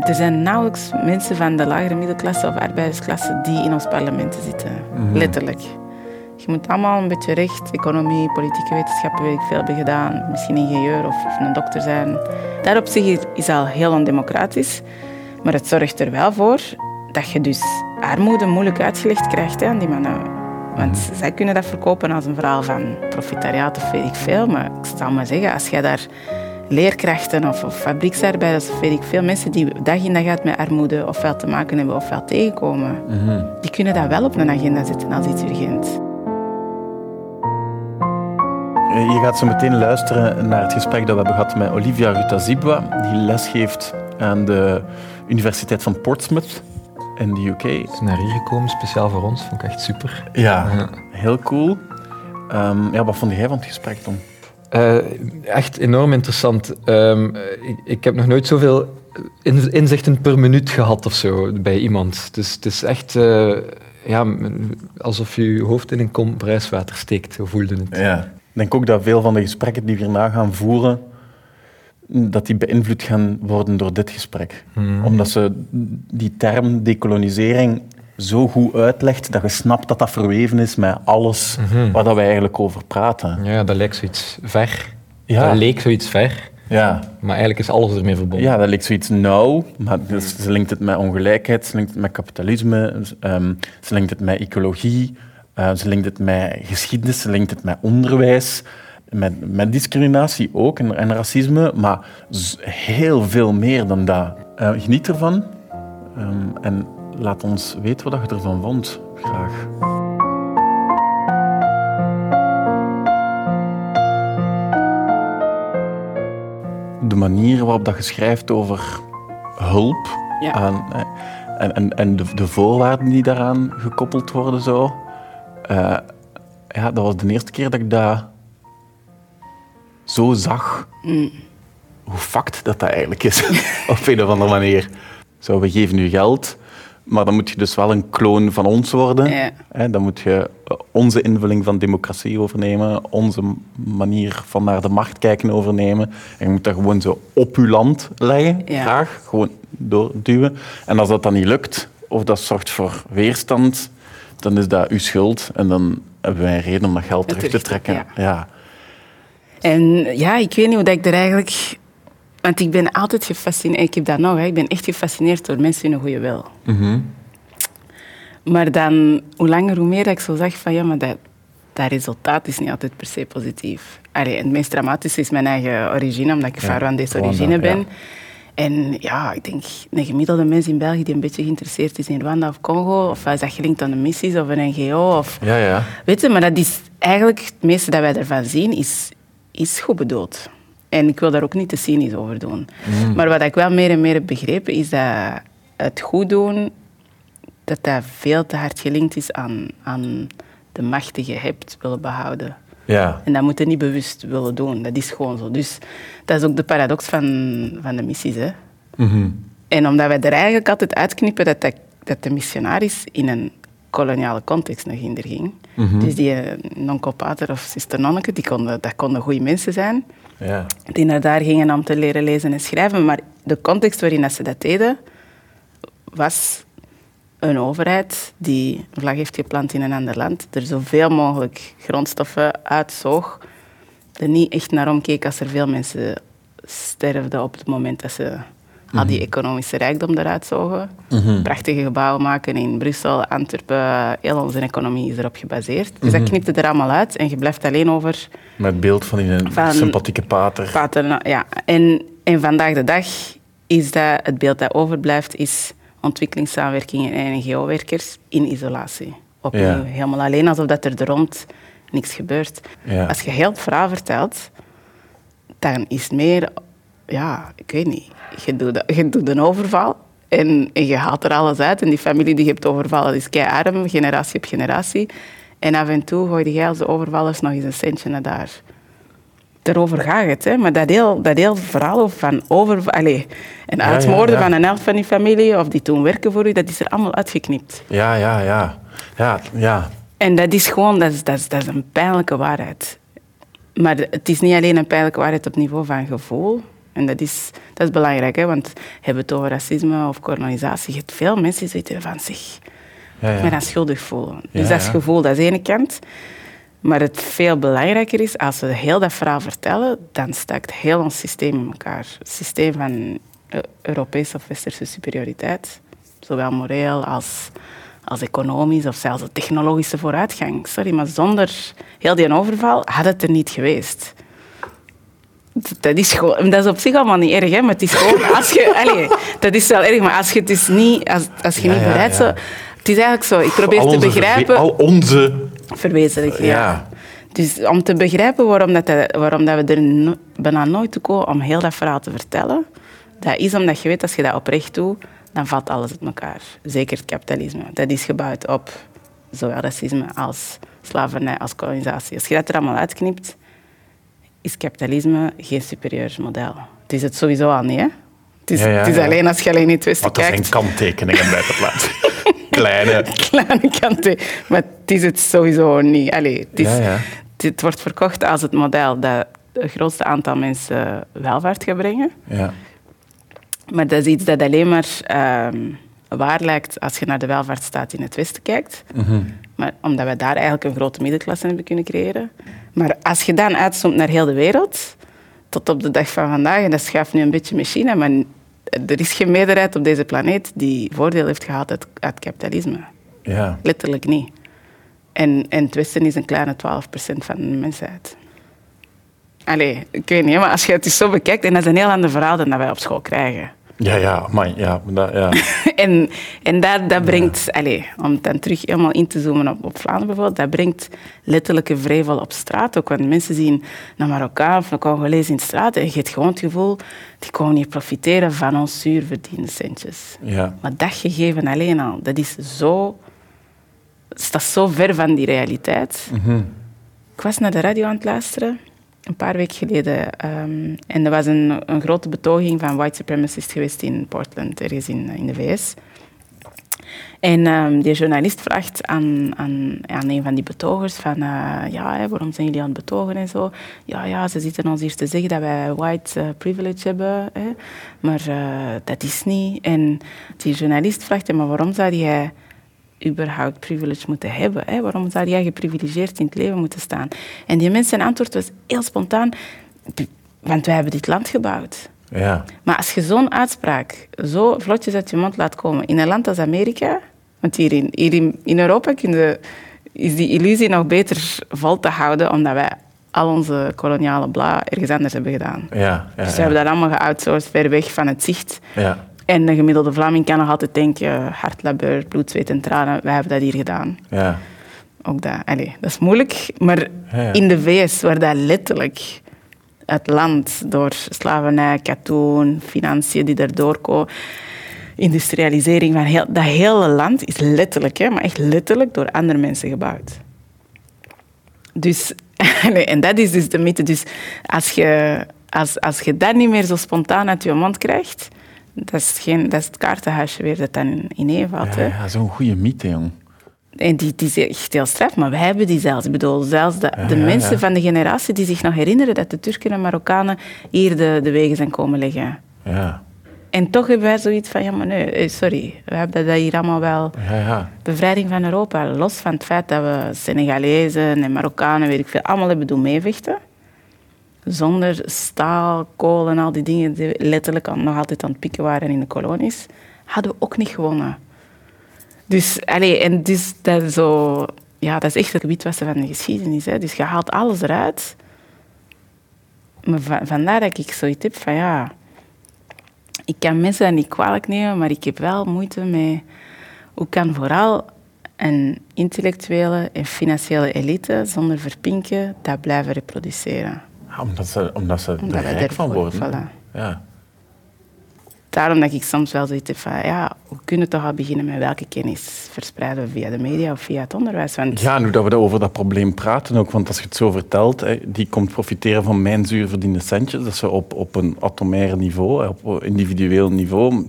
er zijn nauwelijks mensen van de lagere middenklasse of arbeidersklasse die in ons parlement zitten. Letterlijk. Je moet allemaal een beetje recht, economie, politieke wetenschappen, weet ik veel, hebben gedaan. Misschien ingenieur of, of een dokter zijn. Daar op zich is al heel ondemocratisch. Maar het zorgt er wel voor dat je dus armoede moeilijk uitgelegd krijgt hè, aan die mannen. Want zij kunnen dat verkopen als een verhaal van profitariaat of weet ik veel. Maar ik zal maar zeggen, als jij daar leerkrachten of, of fabrieksarbeiders of weet ik veel mensen die dag in dag uit met armoede ofwel te maken hebben ofwel tegenkomen, die kunnen dat wel op een agenda zetten als iets urgent. Eh, Je gaat zo meteen luisteren naar het gesprek dat we hebben gehad met Olivia Rutazibwa, die lesgeeft aan de Universiteit van Portsmouth in de UK. Ze is naar hier gekomen, speciaal voor ons. Vond ik echt super. Ja, Ja. heel cool. Ehm, ja, wat vond jij van het gesprek, Tom? Eh, echt enorm interessant. Ehm, ik, ik heb nog nooit zoveel in- inzichten per minuut gehad of zo bij iemand. Dus het is echt eh, ja, alsof je je hoofd in een kom bruiswater steekt. Zo voelde het. Ja. Ik denk ook dat veel van de gesprekken die we hierna gaan voeren, dat die beïnvloed gaan worden door dit gesprek. Omdat ze die term decolonisering zo goed uitlegt dat je snapt dat dat verweven is met alles waar dat wij eigenlijk over praten. Ja, dat lijkt zoiets ver. Ja. Dat leek zoiets ver, Ja, maar eigenlijk is alles ermee verbonden. ja dat lijkt zoiets nauw, maar dus ze linkt het met ongelijkheid, ze linkt het met kapitalisme, ehm, ze linkt het met ecologie, eh, ze linkt het met geschiedenis, ze linkt het met onderwijs, met, met discriminatie ook en, en racisme, maar heel veel meer dan dat. Eh, geniet ervan ehm, en laat ons weten wat je ervan vond, graag. De manier waarop dat je schrijft over hulp Ja. aan, en, en, en de, de voorwaarden die daaraan gekoppeld worden, zo. Eh, ja, dat was de eerste keer dat ik dat zo zag. Hoe fucked dat dat eigenlijk is, op een of andere manier. Zo, we geven u geld, maar dan moet je dus wel een kloon van ons worden. Ja. Hè, dan moet je eh, onze invulling van democratie overnemen, onze manier van naar de macht kijken overnemen. En je moet dat gewoon zo op je land leggen, Ja. graag, gewoon doorduwen. En als dat dan niet lukt, of dat zorgt voor weerstand, dan is dat uw schuld. En dan hebben wij een reden om dat geld terug te terug te- trekken. ja. Ja. En ja, ik weet niet hoe ik er eigenlijk... Want ik ben altijd gefascineerd... Ik heb dat nog, hè. ik ben echt gefascineerd door mensen in een goede wil. Maar dan, hoe langer, hoe meer dat ik zo zag van... Ja, maar dat, dat resultaat is niet altijd per se positief. Allee, het meest dramatische is mijn eigen origine, omdat ik van deze Rwanda, origine ben. ja. En ja, ik denk een gemiddelde mens in België die een beetje geïnteresseerd is in Rwanda of Congo, of is dat gelinkt aan een missies of een NGO, of Ja, ja. Weet je, maar dat is eigenlijk het meeste dat wij ervan zien, is, is goed bedoeld. En ik wil daar ook niet te cynisch over doen. Maar wat ik wel meer en meer heb begrepen, is dat het goed doen, dat dat veel te hard gelinkt is aan, aan de macht die je hebt willen behouden. Ja. En dat moet je niet bewust willen doen. Dat is gewoon zo. Dus dat is ook de paradox van, van de missies. Hè. En omdat wij er eigenlijk altijd uitknippen dat, dat, dat de missionaris in een koloniale context nog in ging. Dus die eh, pater of sister nonneke, die konden, dat konden goede mensen zijn. Ja. Die naar daar gingen om te leren lezen en schrijven. Maar de context waarin dat ze dat deden, was een overheid die een vlag heeft geplant in een ander land, er zoveel mogelijk grondstoffen uitzoog, er niet echt naar omkeek als er veel mensen sterfden op het moment dat ze al die economische rijkdom eruit zogen. Prachtige gebouwen maken in Brussel, Antwerpen, heel onze economie is erop gebaseerd. Dus dat knipte er allemaal uit en je blijft alleen over Met het beeld van een Van- sympathieke pater. Pater, ja. En, en vandaag de dag is dat het beeld dat overblijft, is ontwikkelingssamenwerking en NGO-werkers in isolatie. Opnieuw, Ja. helemaal alleen, alsof dat er er rond niks gebeurt. Ja. Als je heel het verhaal vertelt, dan is het meer, ja, ik weet niet, je doet, je doet een overval en, en je haalt er alles uit. En die familie die je hebt overvallen is keiarm, generatie op generatie. En af en toe gooi je als de overvallers nog eens een centje naar daar daarover gaat het. Hè? Maar dat heel, dat heel verhaal over van over, allez, en uitmoorden ja. van een helft van die familie, of die toen werken voor u, dat is er allemaal uitgeknipt. Ja, ja, ja. Ja, ja. En dat is gewoon, dat is, dat is, dat is een pijnlijke waarheid. Maar het is niet alleen een pijnlijke waarheid op niveau van gevoel. En dat is, dat is belangrijk, hè, want hebben we het over racisme of kolonisatie, veel mensen zoiets van zich Ja, ja. me dan schuldig voelen. Dus dat is gevoel, dat is de ene kant. Maar het veel belangrijker is, als we heel dat verhaal vertellen, dan stakt heel ons systeem in elkaar. Het systeem van eh, Europese of Westerse superioriteit, zowel moreel als, als economisch of zelfs de technologische vooruitgang. Sorry, maar zonder heel die overval had het er niet geweest. Dat is, gewoon, dat is op zich allemaal niet erg, hè? maar het is gewoon... Als je, allee, dat is wel erg, maar als je het dus niet, als, als je Ja, niet bereid zo... Het is eigenlijk zo, ik probeer Al te begrijpen... Al onze... Verwezenlijken, ja. Dus om te begrijpen waarom, dat, dat- waarom dat we er no- bijna nooit toe komen om heel dat verhaal te vertellen, dat is omdat je weet, als je dat oprecht doet, dan valt alles uit elkaar. Zeker het kapitalisme. Dat is gebouwd op zowel racisme als slavernij, als kolonisatie. Als je dat er allemaal uitknipt, is kapitalisme geen superieur model. Het is het sowieso al niet, hè? Het is, Ja, ja, het is ja. alleen als je alleen in het Westen Want dat kijkt. zijn kanttekeningen bij het plaats. Kleine. kleine kanten. Maar het is het sowieso niet. Allee, het, is, Ja, ja. Het, het wordt verkocht als het model dat het grootste aantal mensen welvaart gaat brengen. Ja. Maar dat is iets dat alleen maar ehm, waar lijkt als je naar de welvaartsstaat in het Westen kijkt. Mhm. Maar omdat we daar eigenlijk een grote middenklasse hebben kunnen creëren. Maar als je dan uitzoomt naar heel de wereld, tot op de dag van vandaag, en dat schuift nu een beetje met China, maar er is geen meerderheid op deze planeet die voordeel heeft gehad uit, uit kapitalisme. Ja. Letterlijk niet. En, en het Westen is een kleine 12% van de mensheid. Allee, ik weet niet, maar als je het zo bekijkt, en dat is een heel ander verhaal dan dat wij op school krijgen. Ja, ja, man, ja, dat, ja. en en dat, dat brengt, allee, om dan terug helemaal in te zoomen op, op Vlaanderen bijvoorbeeld, dat brengt letterlijke vrevel op straat ook. Want mensen zien een Marokkaan of een Congolees in de straat en je hebt gewoon het gevoel, die komen hier profiteren van ons zuur verdiende centjes. ja. Maar dat gegeven alleen al, dat is zo... staat zo ver van die realiteit. Mhm. Ik was naar de radio aan het luisteren, een paar weken geleden. ehm, en er was een, een grote betoging van white supremacists geweest in Portland, ergens in, in de VS. En ehm, die journalist vraagt aan, aan, een van die betogers van... eh, ja, hè, waarom zijn jullie aan het betogen en zo? Ja, ja, ze zitten ons hier te zeggen dat wij white eh, privilege hebben. Hè, maar eh, dat is niet. En die journalist vraagt hem, maar waarom zou jij überhaupt privilege moeten hebben? Hè? Waarom zou jij geprivilegeerd in het leven moeten staan? En die mensen zijn antwoord was heel spontaan, want wij hebben dit land gebouwd. Ja. Maar als je zo'n uitspraak zo vlotjes uit je mond laat komen in een land als Amerika, want hier in, hier in, in Europa kun je- is die illusie nog beter vol te houden, omdat wij al onze koloniale bla ergens anders hebben gedaan. Ja, ja, dus we hebben dat allemaal geoutsourced, ver weg van het zicht. ja. En de gemiddelde Vlaming kan nog altijd denken, hard labeur, bloed, zweet en tranen, wij hebben dat hier gedaan. ja. Ook dat, allee, dat is moeilijk. Maar Ja, in de VS, waar dat letterlijk het land door slavernij, katoen, financiën die erdoor komen, industrialisering van heel, dat hele land is letterlijk, hè, maar echt letterlijk door andere mensen gebouwd. Dus, en dat is dus de mythe. Dus als je, als, als je dat niet meer zo spontaan uit je mond krijgt, dat is, geen, dat is het kaartenhuisje weer dat dan ineenvalt. ja, ja zo'n goede mythe, jong. En die, die is echt heel straf, maar wij hebben die zelfs. Ik bedoel, zelfs de, de ja, mensen ja. van de generatie die zich nog herinneren dat de Turken en Marokkanen hier de, de wegen zijn komen leggen. Ja. En toch hebben wij zoiets van, ja maar nee, eh, sorry, we hebben dat hier allemaal wel... Ja, ja. Bevrijding van Europa, los van het feit dat we Senegalezen en Marokkanen, weet ik veel, allemaal hebben doen meevechten. Zonder staal, kool en al die dingen die letterlijk nog altijd aan het pikken waren in de kolonies, hadden we ook niet gewonnen. Dus, allee, en dus dat, is zo, ja, dat is echt het gebiedwassen van de geschiedenis. Hè. Dus je haalt alles eruit. Maar va- vandaar dat ik zoiets heb van, ja... Ik kan mensen niet kwalijk nemen, maar ik heb wel moeite met... Hoe kan vooral een intellectuele en financiële elite zonder verpinken dat blijven reproduceren? Ja, omdat ze, omdat ze Omdat er rijk van worden. Ja. Daarom dat ik soms wel zoiets heb van, ja, we kunnen toch al beginnen met welke kennis verspreiden we via de media of via het onderwijs. Want ja, nu dat we over dat probleem praten ook, want als je het zo vertelt, die komt profiteren van mijn zuur verdiende centjes, dat zo op, op een atomair niveau, op individueel niveau.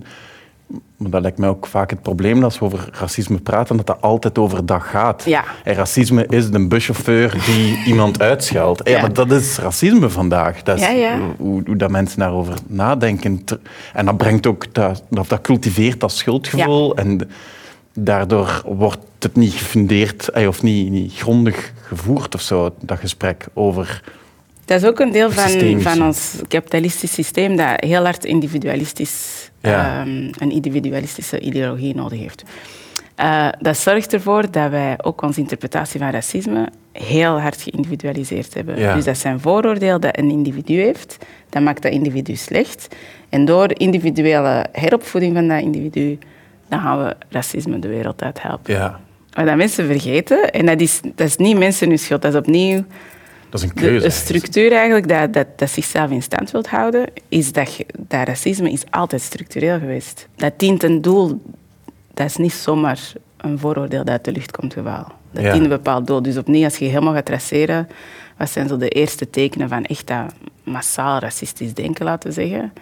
Maar dat lijkt mij ook vaak het probleem als we over racisme praten, dat dat altijd over dat gaat. Ja. En racisme is de buschauffeur die iemand uitscheldt. Ja, Ja. maar dat is racisme vandaag. Dat is Ja, ja. Hoe, hoe dat mensen daarover nadenken. En dat brengt ook, dat, dat, cultiveert dat schuldgevoel. En daardoor wordt het niet gefundeerd of niet, niet grondig gevoerd of zo, dat gesprek over... Dat is ook een deel van, van ons kapitalistisch systeem dat heel hard individualistisch, Ja. ehm, een individualistische ideologie nodig heeft. Eh, dat zorgt ervoor dat wij ook onze interpretatie van racisme heel hard geïndividualiseerd hebben. Ja. Dus dat zijn vooroordeel dat een individu heeft, dat maakt dat individu slecht. En door individuele heropvoeding van dat individu, dan gaan we racisme de wereld uit helpen. Ja, Wat dat mensen vergeten, en dat is, dat is niet mensen hun schuld, dat is opnieuw dat is een keuze. de structuur eigenlijk dat, dat, dat zichzelf in stand wilt houden, is dat, dat racisme is altijd structureel geweest. Dat dient een doel, dat is niet zomaar een vooroordeel dat uit de lucht komt gevallen. Dat Ja. dient een bepaald doel. Dus opnieuw, als je helemaal gaat traceren, wat zijn zo de eerste tekenen van echt dat massaal racistisch denken, laten we zeggen.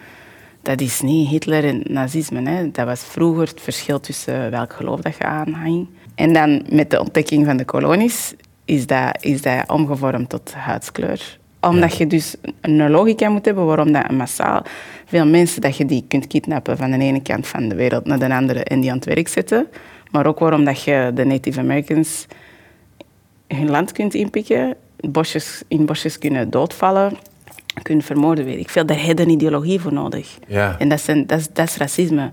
Dat is niet Hitler en nazisme. Hè. Dat was vroeger het verschil tussen welk geloof dat je aanhang. En dan met de ontdekking van de kolonies is dat, is dat omgevormd tot huidskleur. Omdat je dus een logica moet hebben waarom dat massaal veel mensen dat je die kunt kidnappen van de ene kant van de wereld naar de andere en die aan het werk zetten. Maar ook waarom dat je de Native Americans hun land kunt inpikken, bosjes, in bosjes kunnen doodvallen, kunnen vermoorden, weet ik veel. Daar heb je een ideologie voor nodig. Ja. En dat is, dat is racisme.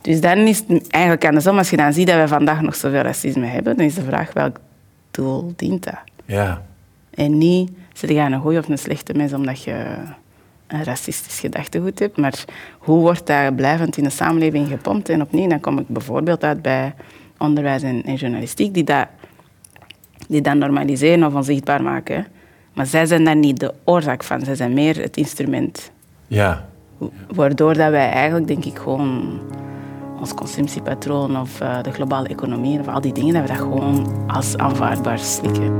Dus dan is het eigenlijk andersom, als je dan ziet dat we vandaag nog zoveel racisme hebben, dan is de vraag welk doel dient dat? Ja, En niet, zit jij een goeie of een slechte mens omdat je een racistisch gedachtegoed hebt, maar hoe wordt dat blijvend in de samenleving gepompt? En opnieuw, dan kom ik bijvoorbeeld uit bij onderwijs en, en journalistiek, die dat, die dat normaliseren of onzichtbaar maken. Maar zij zijn daar niet de oorzaak van, zij zijn meer het instrument. ja. Waardoor dat wij eigenlijk, denk ik, gewoon ons consumptiepatroon of eh, de globale economie of al die dingen, dat we dat gewoon als aanvaardbaar slikken.